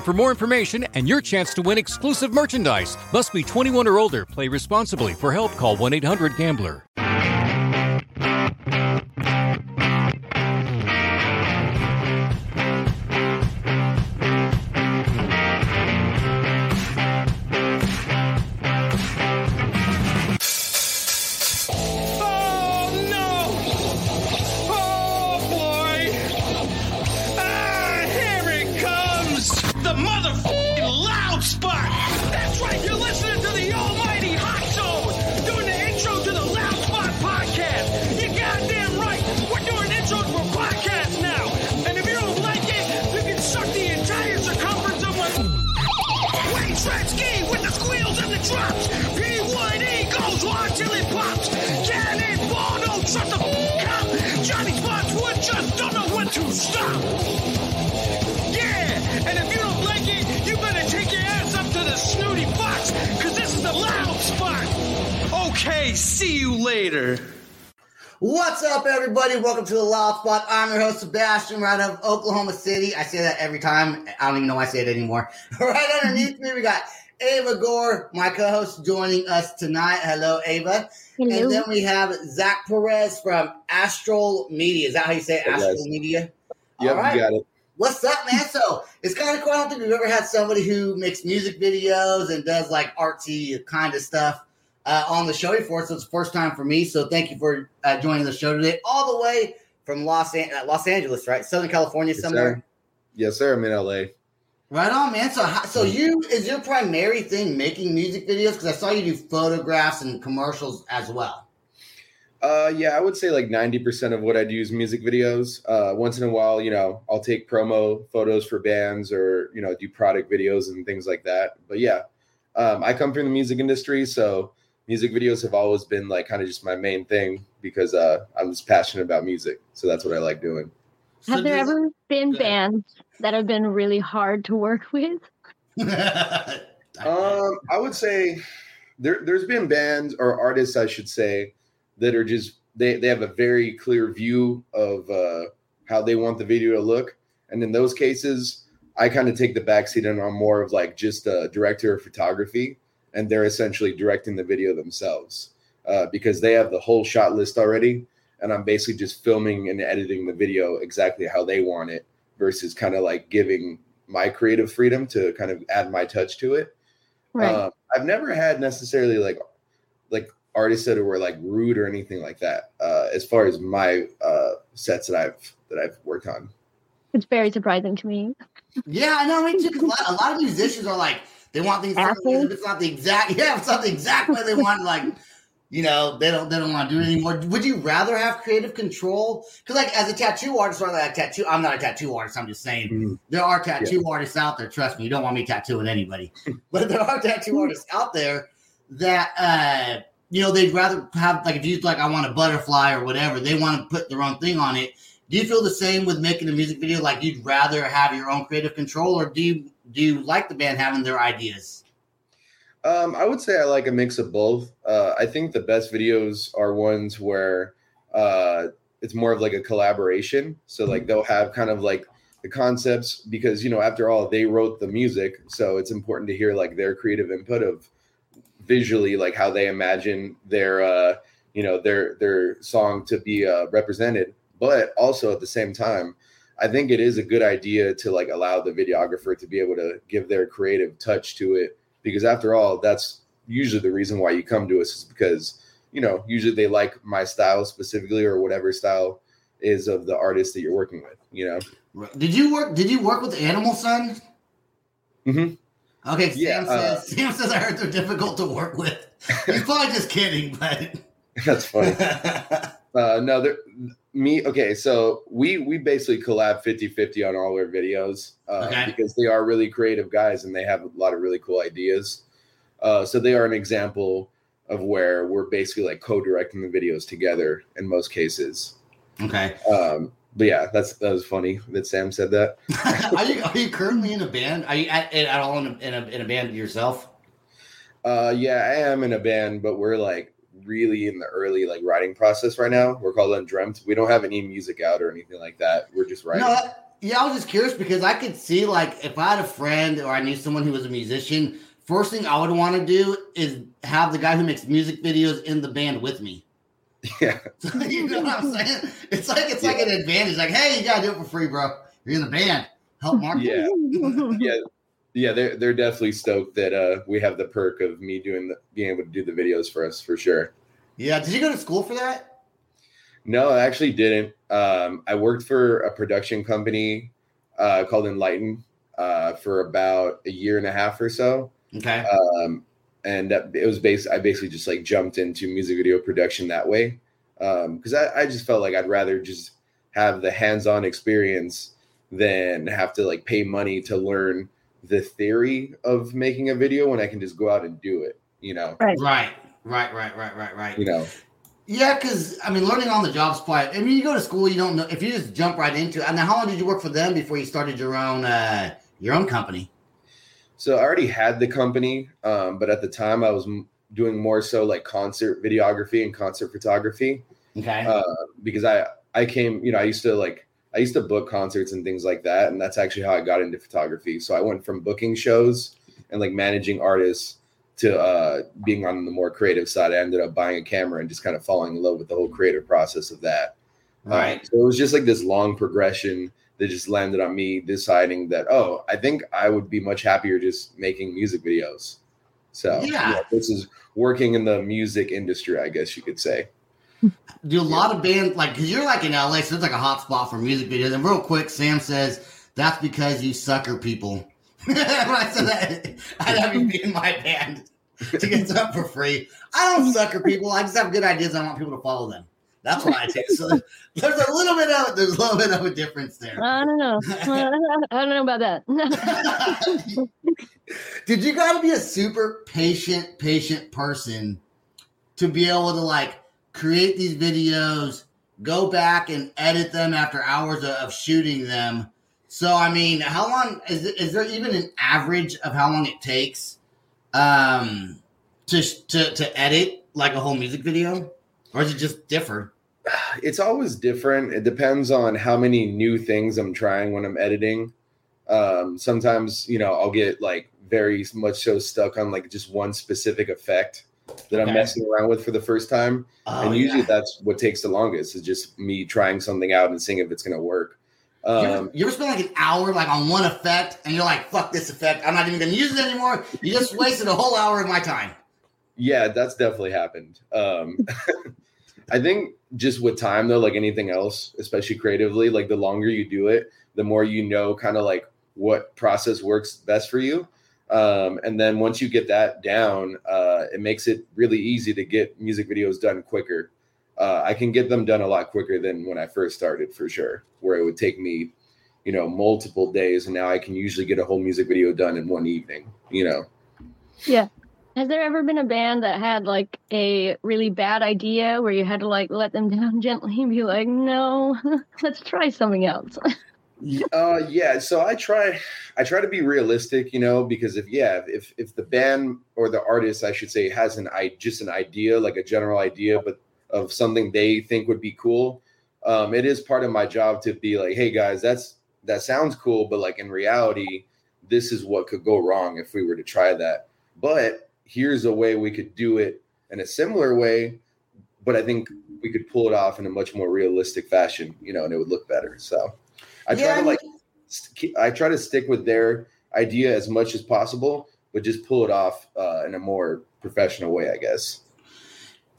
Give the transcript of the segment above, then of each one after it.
for more information and your chance to win exclusive merchandise. Must be 21 or older. Play responsibly. For help, call 1-800-GAMBLER. Oh Okay, see you later. What's up, everybody? Welcome to the Loud Spot. I'm your host, Sebastian, right out of Oklahoma City. I say that every time. I don't even know why I say it anymore. right underneath me, we got Ava Gore, my co-host, joining us tonight. Hello, Ava. Hello. And then we have Zack Perez from Astral Media. Is that how you say it? Astral guys. Media? Yep, All right. you got it. What's up, man? So it's kind of cool. I don't think we've ever had somebody who makes music videos and does like artsy kind of stuff uh, on the show before. So it's the first time for me. So thank you for uh, joining the show today, all the way from Los An- uh, Los Angeles, right? Southern California, Yes, somewhere. sir. Yes, sir. I'm in LA. Right on, man. So, so you is your primary thing making music videos? Because I saw you do photographs and commercials as well. Uh, yeah, I would say like 90% of what I do is music videos. Uh, once in a while, you know, I'll take promo photos for bands or, you know, do product videos and things like that. But yeah, um, I come from the music industry. So music videos have always been like kind of just my main thing because uh, I was passionate about music. So that's what I like doing. So Have there do- ever been bands that have been really hard to work with? Um, I would say there there's been bands or artists, I should say, that are just they they have a very clear view of uh, how they want the video to look, and in those cases, I kind of take the backseat and I'm more of like just a director of photography, and they're essentially directing the video themselves uh, because they have the whole shot list already, and I'm basically just filming and editing the video exactly how they want it versus kind of like giving my creative freedom to kind of add my touch to it. Right. Um, I've never had necessarily like like artists that were like rude or anything like that. Uh, as far as my uh, sets that I've that I've worked on. it's very surprising to me. Yeah, I know. Me too. 'cause a, lot, a lot of musicians are like they want these things. If it's not the exact, yeah, if it's not the exact way they want, like you know, they don't they don't want to do it anymore. Would you rather have creative control? Because like as a tattoo artist or like a tattoo, I'm not a tattoo artist. I'm just saying Mhm. there are tattoo artists out there. Trust me, you don't want me tattooing anybody, but there are tattoo artists out there that uh you know they'd rather have like if you like I want a butterfly or whatever, they want to put their own thing on it. Do you feel the same with making a music video? Like you'd rather have your own creative control, or do you do you like the band having their ideas? Um, I would say I like a mix of both. Uh, I think the best videos are ones where uh, it's more of like a collaboration. So like they'll have kind of like the concepts because you know after all they wrote the music, so it's important to hear like their creative input of visually like how they imagine their uh, you know their their song to be uh, represented. But also at the same time, I think it is a good idea to like allow the videographer to be able to give their creative touch to it because after all, that's usually the reason why you come to us is because you know usually they like my style specifically or whatever style is of the artist that you're working with. You know. Did you work? Did you work with Animal Sun? Mm-hmm. Okay, Sam Yeah, uh, says. Sam says I heard they're difficult to work with. He's probably just kidding, but That's funny. Uh, no, there, me. Okay, so we we basically collab 50-50 on all our videos uh, Okay. because they are really creative guys and they have a lot of really cool ideas. Uh, so they are an example of where we're basically like co-directing the videos together in most cases. okay. Um, but yeah, that's that was funny that Sam said that. are you are you currently in a band? Are you at, at all in a, in a in a band yourself? Uh, yeah, I am in a band, but we're like really in the early like writing process right now. We're called Undreamt. We don't have any music out or anything like that. We're just writing. No, yeah, I was just curious because I could see like if I had a friend or I knew someone who was a musician, first thing I would want to do is have the guy who makes music videos in the band with me. yeah, you know what I'm saying? It's like it's like an advantage. Like, hey, you gotta do it for free, bro. You're in the band. Help market. yeah, yeah, yeah. They're they're definitely stoked that uh we have the perk of me doing the being able to do the videos for us for sure. Yeah. Did you go to school for that? No, I actually didn't. Um, I worked for a production company uh, called Enlighten uh, for about a year and a half or so. Okay. um, and it was based. I basically just like jumped into music video production that way because I, I just felt like I'd rather just have the hands-on experience than have to like pay money to learn the theory of making a video when I can just go out and do it. You know, Right. right. Right. Right. Right. Right. Right. you know. Yeah, because I mean, learning on the job's quite. I mean, you go to school, you don't know if you just jump right into it. And how long did you work for them before you started your own uh your own company? So I already had the company, um, but at the time I was m- doing more so like concert videography and concert photography. Okay. uh, because I I came, you know, I used to like I used to book concerts and things like that, and that's actually how I got into photography. So I went from booking shows and like managing artists to uh, being on the more creative side. I ended up buying a camera and just kind of falling in love with the whole creative process of that. Um, right. so it was just like this long progression that just landed on me deciding that oh, I think I would be much happier just making music videos. So Yeah. this is working in the music industry, I guess you could say. Do a lot of bands like because you're like in LA, so it's like a hot spot for music videos. And real quick, Sam says that's because you sucker people. when I said that, I'd have you be in my band to get stuff for free. I don't sucker people. I just have good ideas. I want people to follow them. That's what I do. So there's a little bit of there's a little bit of a difference there. I don't know. I don't know about that. Did you got to be a super patient, patient person to be able to like create these videos, go back and edit them after hours of, shooting them? So, I mean, how long is is there even an average of how long it takes um, to to to edit like a whole music video, or is it just differ? it's always different. It depends on how many new things I'm trying when I'm editing. Um, sometimes, you know, I'll get like very much so stuck on like just one specific effect that I'm messing around with for the first time. Oh, and usually yeah. that's what takes the longest is just me trying something out and seeing if it's going to work. You ever, Um, you ever spend like an hour like on one effect and you're like, fuck this effect. I'm not even gonna use it anymore. You just wasted a whole hour of my time. Yeah, that's definitely happened. Um, I think just with time though, like anything else, especially creatively, like the longer you do it, the more you know kind of like what process works best for you. Um, and then once you get that down, uh, it makes it really easy to get music videos done quicker. Uh, I can get them done a lot quicker than when I first started, for sure. Where it would take me, you know, multiple days, and now I can usually get a whole music video done in one evening. You know. Yeah. Has there ever been a band that had like a really bad idea where you had to like let them down gently and be like, no, let's try something else? Uh, yeah. So I try, I try to be realistic, you know, because if yeah, if if the band or the artist, I should say, has an i just an idea, like a general idea, but of something they think would be cool, um, it is part of my job to be like, hey guys, that's that sounds cool, but like in reality, this is what could go wrong if we were to try that. But here's a way we could do it in a similar way, but I think we could pull it off in a much more realistic fashion, you know, and it would look better. So I try I to like st- I try to stick with their idea as much as possible, but just pull it off uh, in a more professional way, I guess.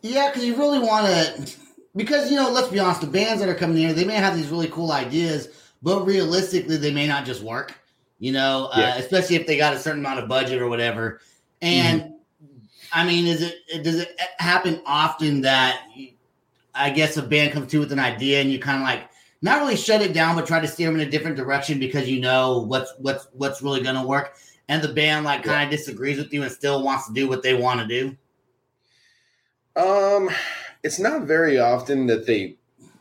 Yeah, because you really want to, because you know, let's be honest, the bands that are coming here, they may have these really cool ideas, but realistically, they may not just work. You know, uh, especially if they got a certain amount of budget or whatever. And I mean, is it does it happen often that you- I guess a band comes to with an idea and you kind of like not really shut it down, but try to steer them in a different direction because you know what's what's what's really going to work, and the band like kind of disagrees with you and still wants to do what they want to do. Um, it's not very often that they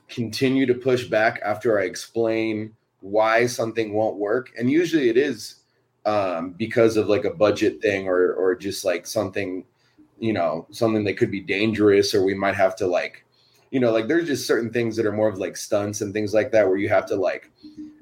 continue to push back after I explain why something won't work, and usually it is um, because of like a budget thing or or just like something, you know, something that could be dangerous, or we might have to like, you know, like there's just certain things that are more of like stunts and things like that where you have to like,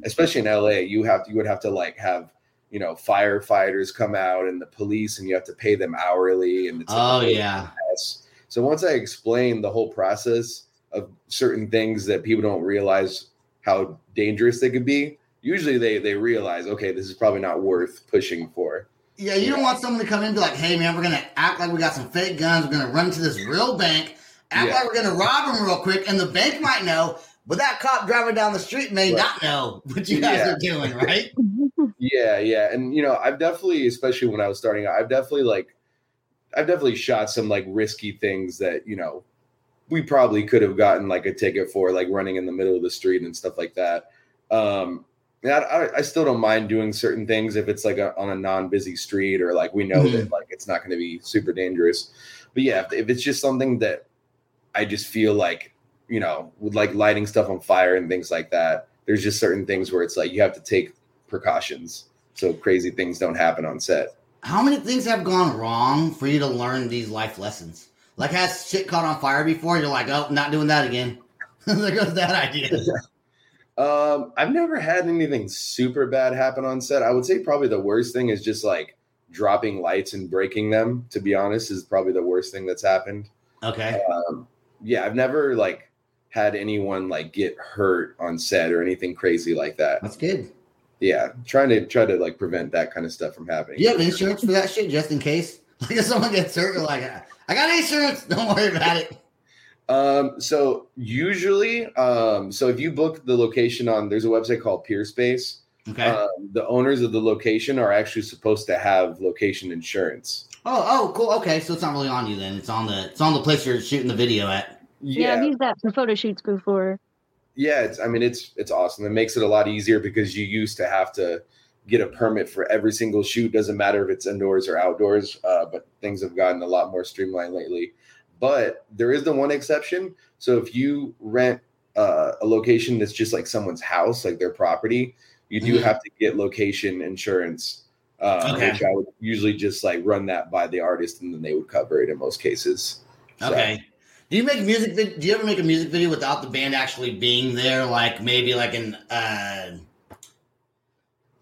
especially in LA, you have to you would have to like have you know firefighters come out and the police and you have to pay them hourly and it's like Oh whole yeah. process. So once I explain the whole process of certain things that people don't realize how dangerous they could be, usually they they realize, okay, this is probably not worth pushing for. Yeah, you don't want someone to come in and be like, hey, man, we're going to act like we got some fake guns. We're going to run to this real bank, act Yeah. like we're going to rob him real quick. And the bank might know, but that cop driving down the street may Right. not know what you guys Yeah. are doing, right? Yeah, yeah. And you know, I've definitely, especially when I was starting out, I've definitely like I've definitely shot some like risky things that, you know, we probably could have gotten like a ticket for, like running in the middle of the street and stuff like that. Um and I, I, I still don't mind doing certain things if it's like a, on a non-busy street or like we know that like it's not going to be super dangerous. But yeah, if, if it's just something that I just feel like, you know, with like lighting stuff on fire and things like that, there's just certain things where it's like you have to take precautions so crazy things don't happen on set. How many things have gone wrong for you to learn these life lessons? Like, has shit caught on fire before? You're like, oh, not doing that again. there goes that idea. Um, I've never had anything super bad happen on set. I would say probably the worst thing is just like dropping lights and breaking them. To be honest, is probably the worst thing that's happened. Okay. Um, yeah, I've never like had anyone like get hurt on set or anything crazy like that. That's good. Yeah, trying to try to like prevent that kind of stuff from happening. You have insurance for that shit just in case? Like, if someone gets hurt, you're like, I got insurance. Don't worry about it. Um, so usually, um, so if you book the location on, there's a website called Peerspace. Okay. Um, the owners of the location are actually supposed to have location insurance. oh, oh, cool. Okay, so it's not really on you then. It's on the it's on the place you're shooting the video at. Yeah, I've used that for photo shoots before. yeah. It's, I mean, it's it's awesome. It makes it a lot easier because you used to have to get a permit for every single shoot. Doesn't matter if it's indoors or outdoors. Uh, but things have gotten a lot more streamlined lately. But there is the one exception. So if you rent uh, a location that's just like someone's house, like their property, you do Mhm. have to get location insurance. Uh, Okay. Which I would usually just like run that by the artist, and then they would cover it in most cases. So- Okay. Do you make music? vid- Do you ever make a music video without the band actually being there? Like maybe like an uh,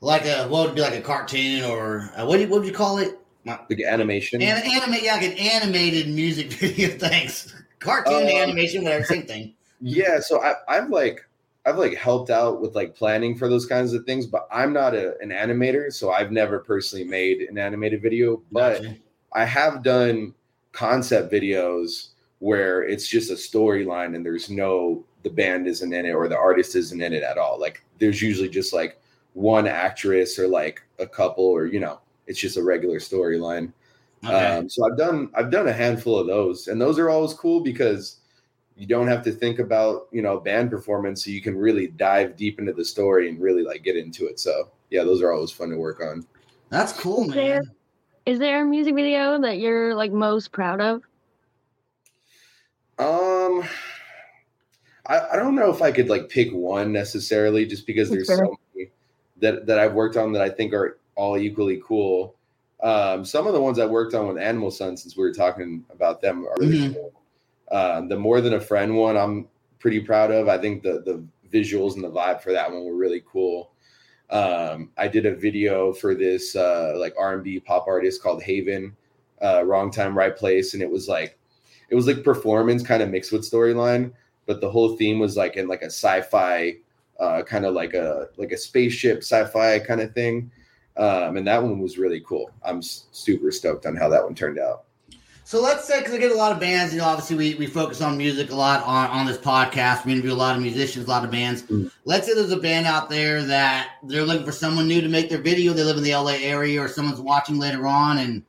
like a what would be like a cartoon or uh, what do you, what would you call it? like animation. An animate, yeah, like an animated music video. Thanks. Cartoon Uh, animation, whatever, same thing. Yeah, so I, I've like I've like helped out with like planning for those kinds of things, but I'm not a, an animator, so I've never personally made an animated video. But Gotcha. I have done concept videos where it's just a storyline and there's no the band isn't in it or the artist isn't in it at all. Like there's usually just like one actress or like a couple or you know it's just a regular storyline. Okay. Um, so I've done I've done a handful of those, and those are always cool because you don't have to think about you know band performance, so you can really dive deep into the story and really like get into it. So yeah, those are always fun to work on. That's cool, Is there- man. Is there a music video that you're like most proud of? Um, I, I don't know if I could like pick one necessarily, just because there's Sure. so many that that I've worked on that I think are all equally cool. Um, some of the ones I worked on with Animal Sun, since we were talking about them, are really Mhm. cool. Um, the More Than a Friend one, I'm pretty proud of. I think the the visuals and the vibe for that one were really cool. Um, I did a video for this uh, like R&B pop artist called Haven, uh, Wrong Time, Right Place, and it was like it was like performance kind of mixed with storyline, but the whole theme was like in like a sci-fi uh, kind of like a like a spaceship sci-fi kind of thing. Um, and that one was really cool. I'm super stoked on how that one turned out. So let's say, because I get a lot of bands, you know, obviously we, we focus on music a lot on, on this podcast. We interview a lot of musicians, a lot of bands. Mm. Let's say there's a band out there that they're looking for someone new to make their video. They live in the LA area or someone's watching later on and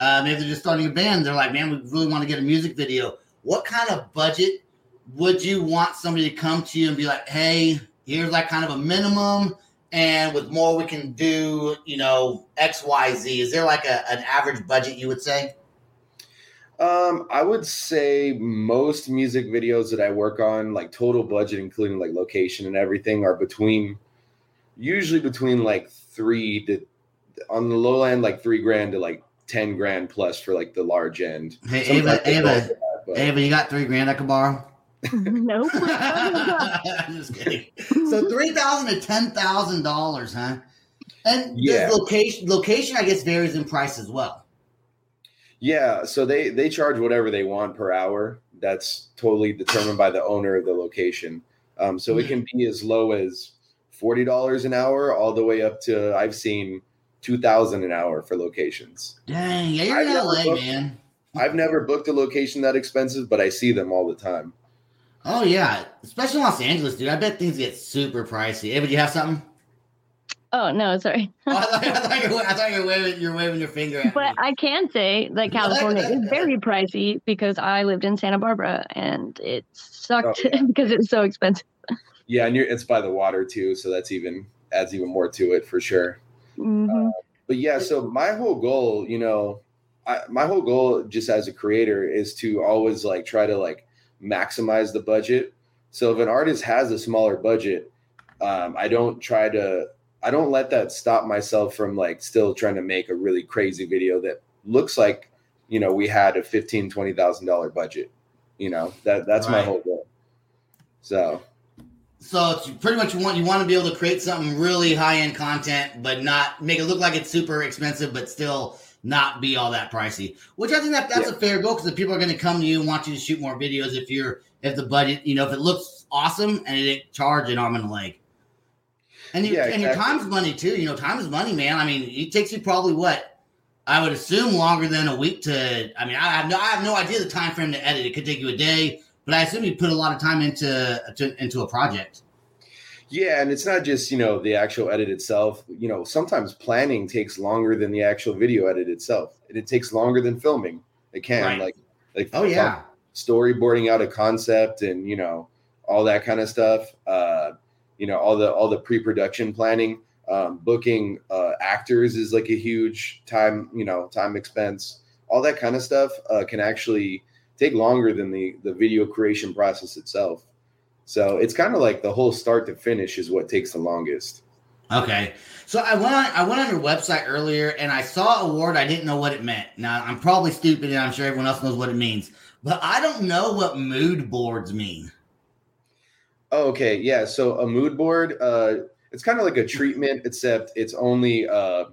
uh, maybe they're just starting a band. They're like, man, we really want to get a music video. What kind of budget would you want somebody to come to you and be like, hey, here's like kind of a minimum and with more we can do, you know, X, Y, Z. Is there like a, an average budget you would say? Um, I would say most music videos that I work on, like total budget, including like location and everything, are between usually between like three to on the low end, like three grand to like ten grand plus for like the large end. Hey, Sometimes Ava, they Ava, that, Ava, you got three grand I could borrow? nope. I'm just kidding. So three thousand to ten thousand dollars, huh? And Yeah. the location location I guess varies in price as well. Yeah, so they they charge whatever they want per hour. That's totally determined by the owner of the location. Um, so it can be as low as forty dollars an hour, all the way up to I've seen two thousand an hour for locations. Dang, yeah, you're in LA, booked- man. I've never booked a location that expensive, but I see them all the time. Oh yeah, especially in Los Angeles, dude. I bet things get super pricey. Hey, do you have something? Oh no, sorry. Oh, I, thought, I, thought you were, I thought you were waving, you're waving your finger at But me. I can say that California is very pricey because I lived in Santa Barbara and it sucked Oh, yeah. because it's so expensive. Yeah, and you're, it's by the water too, so that's even adds even more to it for sure. Mhm. But yeah, so my whole goal, you know, I, my whole goal just as a creator is to always like try to like maximize the budget. So if an artist has a smaller budget, um, I don't try to, I don't let that stop myself from like still trying to make a really crazy video that looks like, you know, we had a fifteen, twenty thousand dollar budget. You know, that that's my whole goal. So So it's pretty much you want you want to be able to create something really high end content, but not make it look like it's super expensive, but still not be all that pricey. Which I think that that's Yeah. a fair goal because the people are going to come to you and want you to shoot more videos if you're if the budget you know if it looks awesome and it charge an arm and a leg. And you, Yeah, and your time's money too. You know, time is money, man. I mean, it takes you probably what I would assume longer than a week to. I mean, I have no I have no idea the time frame to edit. It could take you a day, but I assume you put a lot of time into to, into a project. Yeah, and it's not just you know the actual edit itself. You know, sometimes planning takes longer than the actual video edit itself, and it takes longer than filming. It can Right. like like Oh yeah. storyboarding out a concept and you know all that kind of stuff. Uh, you know all the all the pre production planning, um, booking uh, actors is like a huge time you know time expense. All that kind of stuff uh, can actually take longer than the the video creation process itself. So it's kind of like the whole start to finish is what takes the longest. Okay. So I went on I went on your website earlier and I saw a word I didn't know what it meant. Now I'm probably stupid and I'm sure everyone else knows what it means, but I don't know what mood boards mean. Oh, okay, yeah. So a mood board, uh, it's kind of like a treatment, except it's only uh,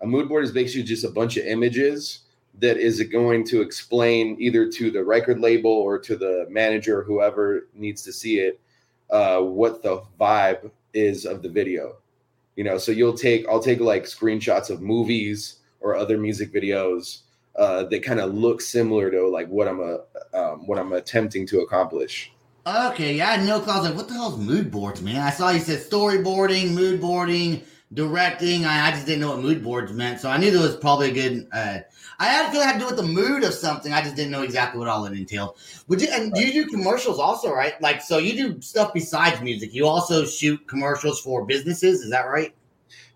a mood board is basically just a bunch of images that is going to explain either to the record label or to the manager, whoever needs to see it, uh, what the vibe is of the video. You know, so you'll take, I'll take like screenshots of movies or other music videos uh, that kind of look similar to like what I'm a, um, what I'm attempting to accomplish. Okay, yeah, I had no clue. I was like, what the hell is mood boards, man? I saw you said storyboarding, mood boarding, directing. I, I just didn't know what mood boards meant. So I knew there was probably a good uh I had it had to do with the mood of something. I just didn't know exactly what all it entailed. Would you and you do commercials also, right? Like so you do stuff besides music. You also shoot commercials for businesses, is that right?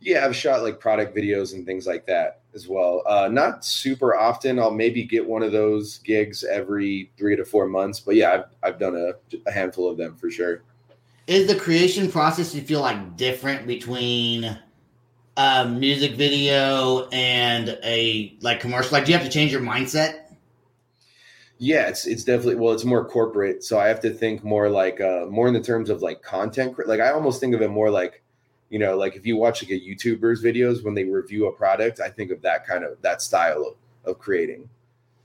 Yeah, I've shot like product videos and things like that as well. Uh, not super often. I'll maybe get one of those gigs every three to four months. But yeah, I've, I've done a, a handful of them for sure. Is the creation process you feel like different between a music video and a like commercial? Like, do you have to change your mindset? Yeah, it's it's definitely well, it's more corporate, so I have to think more like uh more in the terms of like content. Like I almost think of it more like, you know, like if you watch like a YouTuber's videos when they review a product, I think of that kind of that style of, of creating.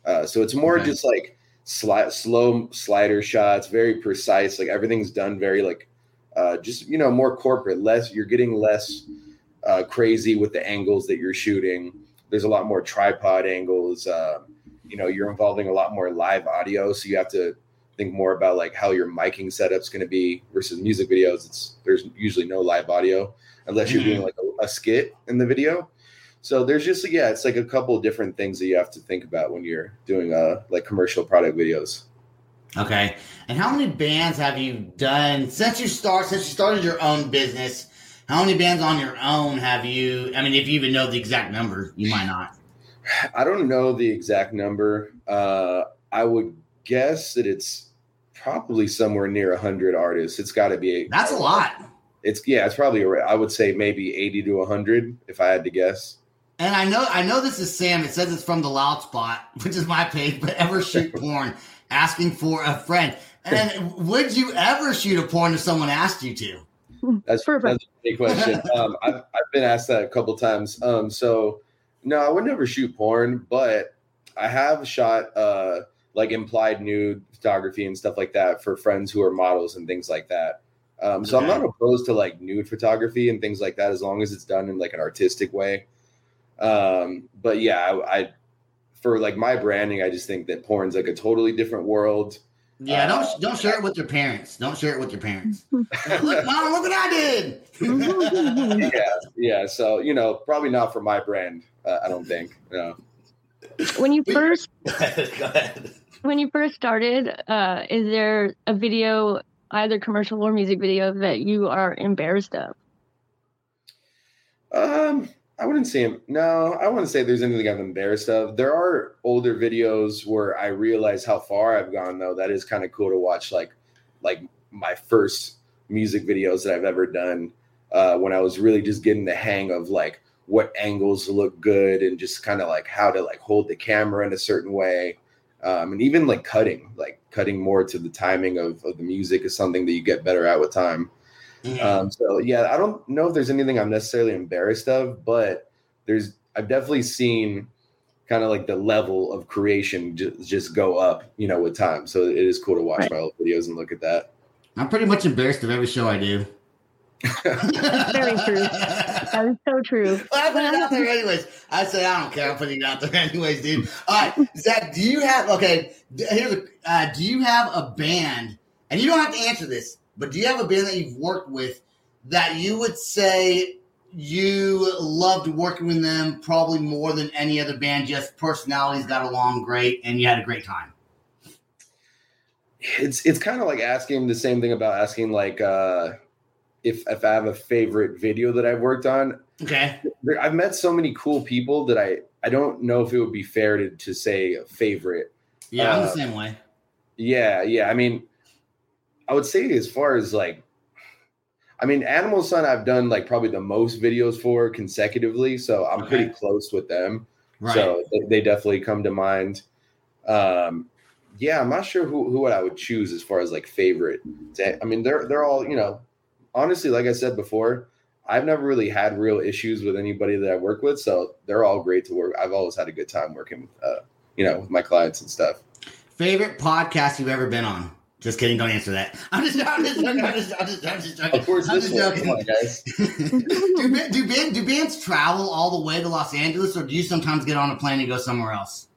Uh, so it's more just like sli- slow slider shots, very precise. Like everything's done very like, uh, just you know, more corporate. Less you're getting less uh, crazy with the angles that you're shooting. There's a lot more tripod angles. Uh, you know, you're involving a lot more live audio, so you have to think more about like how your miking setup's going to be versus music videos. It's there's usually no live audio unless you're doing like a, a skit in the video. So there's just yeah, it's like a couple different things that you have to think about when you're doing uh like commercial product videos. Okay. And how many bands have you done since you start since you started your own business? How many bands on your own have you? I mean, if you even know the exact number, you might not. I don't know the exact number. Uh, I would guess that it's probably somewhere near 100 artists. It's got to be. That's a lot. It's yeah, it's probably. I would say maybe 80 to 100 if I had to guess. And I know I know this is Sam. It says it's from the Loud Spot, which is my page, but ever shoot porn asking for a friend. And would you ever shoot a porn if someone asked you to? That's, Perfect. that's a great question. Um, I've, I've been asked that a couple times. Um, so no, I would never shoot porn, but I have shot uh, like implied nude photography and stuff like that for friends who are models and things like that. Um, so I'm not opposed to like nude photography and things like that as long as it's done in like an artistic way. Um, but yeah, I, I for like my branding, I just think that porn's like a totally different world. Yeah, Uh, don't don't share it with your parents. Don't share it with your parents. look, mom, look what I did. yeah, yeah. So you know, probably not for my brand. Uh, I don't think. No. when you first Go ahead. When you first started, uh, is there a video, either commercial or music video, that you are embarrassed of? Um, I wouldn't say no. I wouldn't say there's anything I'm embarrassed of. There are older videos where I realize how far I've gone. Though that is kind of cool to watch. Like, like my first music videos that I've ever done uh, when I was really just getting the hang of like what angles look good and just kind of like how to like hold the camera in a certain way. Um, and even like cutting, like cutting more to the timing of, of the music is something that you get better at with time. Um, so yeah, I don't know if there's anything I'm necessarily embarrassed of, but there's I've definitely seen kind of like the level of creation just, just go up, you know, with time. So it is cool to watch Right. my old videos and look at that. I'm pretty much embarrassed of every show I do. Very true. That is so true. Well, I put it out there anyways. I said I don't care. I'm putting it out there anyways, dude. All right, Zack. Do you have okay? Here's a. Uh, do you have a band? And you don't have to answer this, but do you have a band that you've worked with that you would say you loved working with them probably more than any other band? Just personalities got along great, and you had a great time. It's it's kind of like asking the same thing about asking like uh if if I have a favorite video that I've worked on. Okay. I've met so many cool people that I I don't know if it would be fair to to say a favorite. Yeah, I'm the Uh, same way. Yeah, yeah. I mean, I would say as far as like, I mean, Animal Sun, I've done like probably the most videos for consecutively, so I'm Okay. pretty close with them. Right. So they, they definitely come to mind. Um, yeah, I'm not sure who who I would choose as far as like favorite. I mean, they're they're all you know. Honestly, like I said before, I've never really had real issues with anybody that I work with, so they're all great to work. I've always had a good time working, with, uh, you know, with my clients and stuff. Favorite podcast you've ever been on? Just kidding. Don't answer that. I'm just. I'm just. joking, I'm just. I'm just. I'm just joking. Of course, I'm this one. on, guys. do, do, band, do bands travel all the way to Los Angeles, or do you sometimes get on a plane and go somewhere else?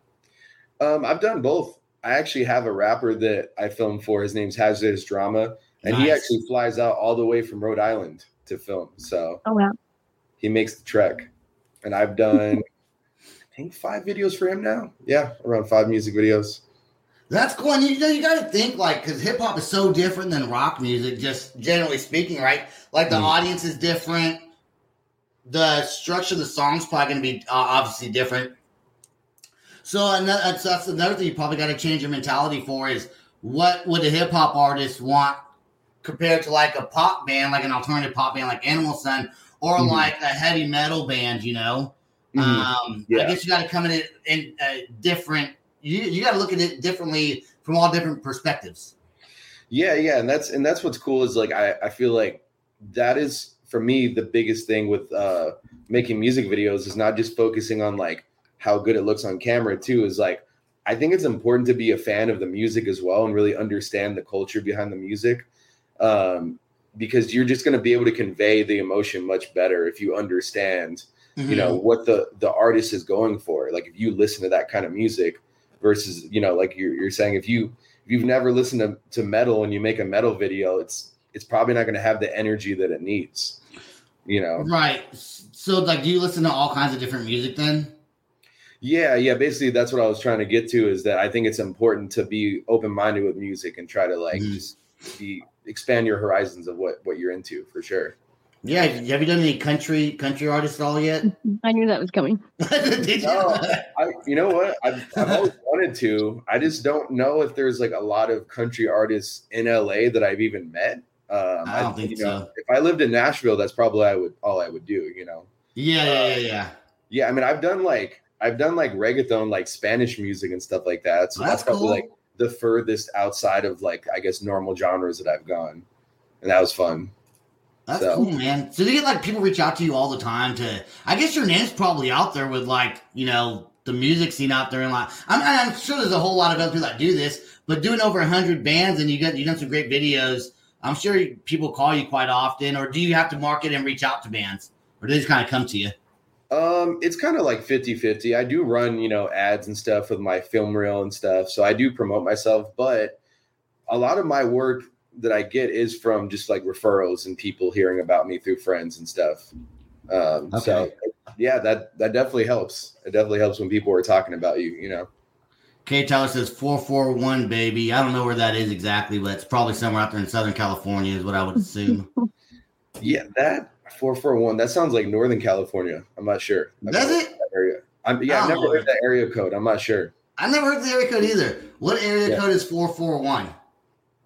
Um, I've done both. I actually have a rapper that I filmed for. His name's Hazardous Drama, and he actually flies out all the way from Rhode Island to film. So Oh wow. he makes the trek. And I've done, I think, five videos for him now. Yeah, around five music videos. That's cool. And you know, you got to think like because hip hop is so different than rock music, just generally speaking, right? Like the Mm. audience is different. the structure of the song's probably going to be uh, obviously different. So another, that's, that's another thing you probably got to change your mentality for is what would a hip hop artist want compared to like a pop band, like an alternative pop band like Animal Sun, or Mhm. like a heavy metal band, you know? Mhm. Um, I guess you got to come in it in a different. You you got to look at it differently from all different perspectives. Yeah, yeah, and that's and that's what's cool is like I I feel like that is for me the biggest thing with uh making music videos is not just focusing on like how good it looks on camera too is like I think it's important to be a fan of the music as well and really understand the culture behind the music um because you're just going to be able to convey the emotion much better if you understand you know what the the artist is going for like if you listen to that kind of music versus you know like you're, you're saying if you if you've never listened to, to metal and you make a metal video it's it's probably not going to have the energy that it needs you know right. So like, do you listen to all kinds of different music then? yeah yeah basically that's what i was trying to get to is that i think it's important to be open-minded with music and try to like Mhm. just be expand your horizons of what what you're into for sure Yeah. Have you done any country country artists at all yet? I knew that was coming. Did you? No. I, you know what? I've, I've always wanted to. I just don't know if there's like a lot of country artists in LA that I've even met. Um, I don't think you know, so. If I lived in Nashville, that's probably I would all I would do. You know. yeah, yeah, yeah, yeah. Yeah, I mean, I've done like I've done like reggaeton, like Spanish music and stuff like that. So That's that's, probably cool. like the furthest outside of like I guess normal genres that I've gone, and that was fun. That's So- cool, man. So do you get like people reach out to you all the time to? I guess your name's probably out there with like you know the music scene out there and like I'm, I'm sure there's a whole lot of other people that do this, but doing over hundred bands and you got you done some great videos. I'm sure people call you quite often, or do you have to market and reach out to bands, or do they just kind of come to you? Um, it's kind of like 50-50. I do run, you know, ads and stuff with my film reel and stuff. So I do promote myself, but a lot of my work that I get is from just like referrals and people hearing about me through friends and stuff. Um, so yeah, that that definitely helps. It definitely helps when people are talking about you, you know. Kay Tyler says four four one baby. I don't know where that is exactly, but it's probably somewhere out there in Southern California, is what I would assume. Yeah, that 441, that sounds like Northern California. I'm not sure. I've Does it? area. I'm, yeah, I've Oh, never heard that area code. I'm not sure. I never heard the area code either. What area Yeah. code is 441?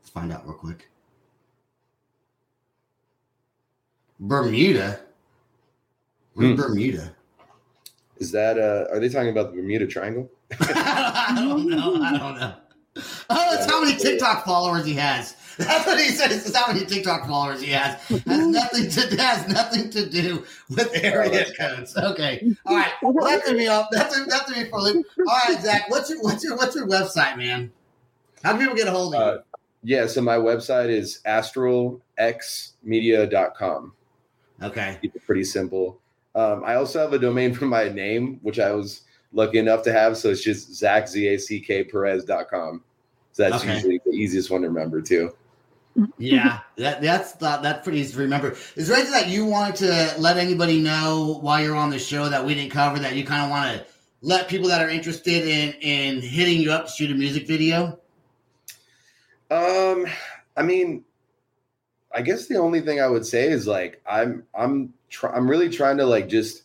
Let's find out real quick. Bermuda? Hmm. Bermuda? Is that uh are they talking about the Bermuda Triangle? I don't know. I don't know. Oh, that's how many TikTok followers he has. That's what he says. That's how many TikTok followers he has. Has nothing to has nothing to do with area codes. Okay. All right. Well, that threw me off. That threw, that threw me for a loop. All right, Zack. What's your what's your what's your website, man? How do people get a hold of you? Uh, yeah, so my website is astralxmedia.com. Okay. Keep it pretty simple. Um, I also have a domain for my name, which I was lucky enough to have. So it's just Zack, Z A C K Perez.com. So that's Okay. usually the easiest one to remember, too. Yeah, that that's that, that's pretty easy to remember. Is there anything that you wanted to let anybody know while you're on the show that we didn't cover that you kind of want to let people that are interested in in hitting you up to shoot a music video? Um, I mean, I guess the only thing I would say is like I'm I'm try, I'm really trying to like just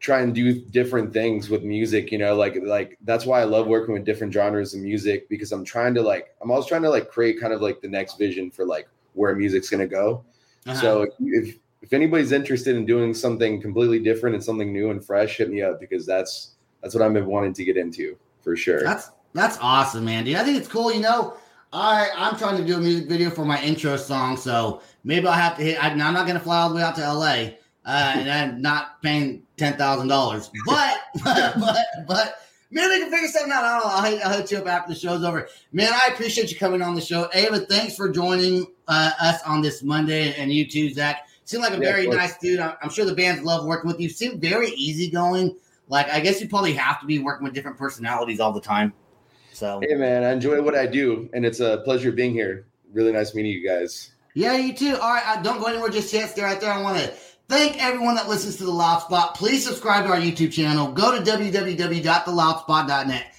try and do different things with music, you know, like like that's why I love working with different genres of music because I'm trying to like I'm always trying to like create kind of like the next vision for like where music's gonna go. Uh-huh. So if, if anybody's interested in doing something completely different and something new and fresh, hit me up because that's that's what I've been wanting to get into for sure. That's that's awesome, man. Dude, I think it's cool. You know, I I'm trying to do a music video for my intro song, so maybe I'll have to hit. I, I'm not going to fly all the way out to LA, uh, and I'm not paying ten thousand dollars. But but but but maybe we can figure something out. I don't know. I'll hit, I'll hit you up after the show's over. Man, I appreciate you coming on the show. Ava, thanks for joining uh, us on this Monday, and you too, Zack. Seem like a Yeah, very nice dude. I'm, I'm sure the bands love working with you. Seem very easygoing. Like I guess you probably have to be working with different personalities all the time. So Hey man, I enjoy what I do, and it's a pleasure being here. Really nice meeting you guys. yeah, you too. All right, uh, don't go anywhere just yet. Stay right there. I want to thank everyone that listens to the Loud Spot. Please subscribe to our YouTube channel. Go to www.theloudspot.net.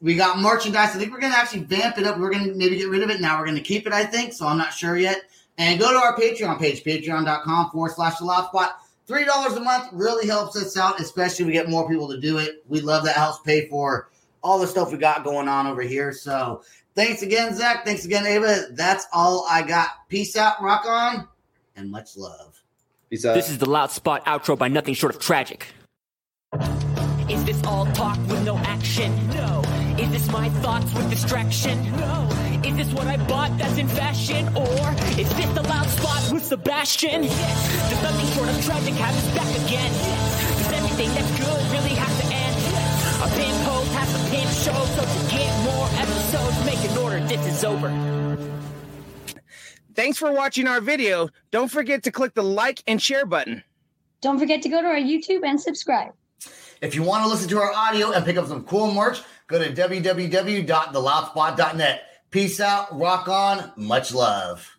We got merchandise. I think we're gonna actually vamp it up. We're gonna maybe get rid of it. Now we're gonna keep it. I think so. I'm not sure yet. And go to our Patreon page, patreon.com forward slash the Loud Spot. Three dollars a month really helps us out, especially if we get more people to do it. We love that helps pay for all the stuff we got going on over here. So thanks again, Zack. Thanks again, Ava. That's all I got. Peace out, rock on, and much love. Peace out. This is the loud spot outro by nothing short of tragic. Is this all talk with no action? No. Is this my thoughts with distraction? No. Is this what I bought that's in fashion? Or is this the loud spot with Sebastian? Yes. Does nothing short of tragic have us back again? Yes. Does everything that's good really have to end? Yes. A pin post has a pin show, so to get more episodes, make an order. This is over. Thanks for watching our video. Don't forget to click the like and share button. Don't forget to go to our YouTube and subscribe. If you want to listen to our audio and pick up some cool merch, go to www.theloudspot.net. Peace out, rock on, much love.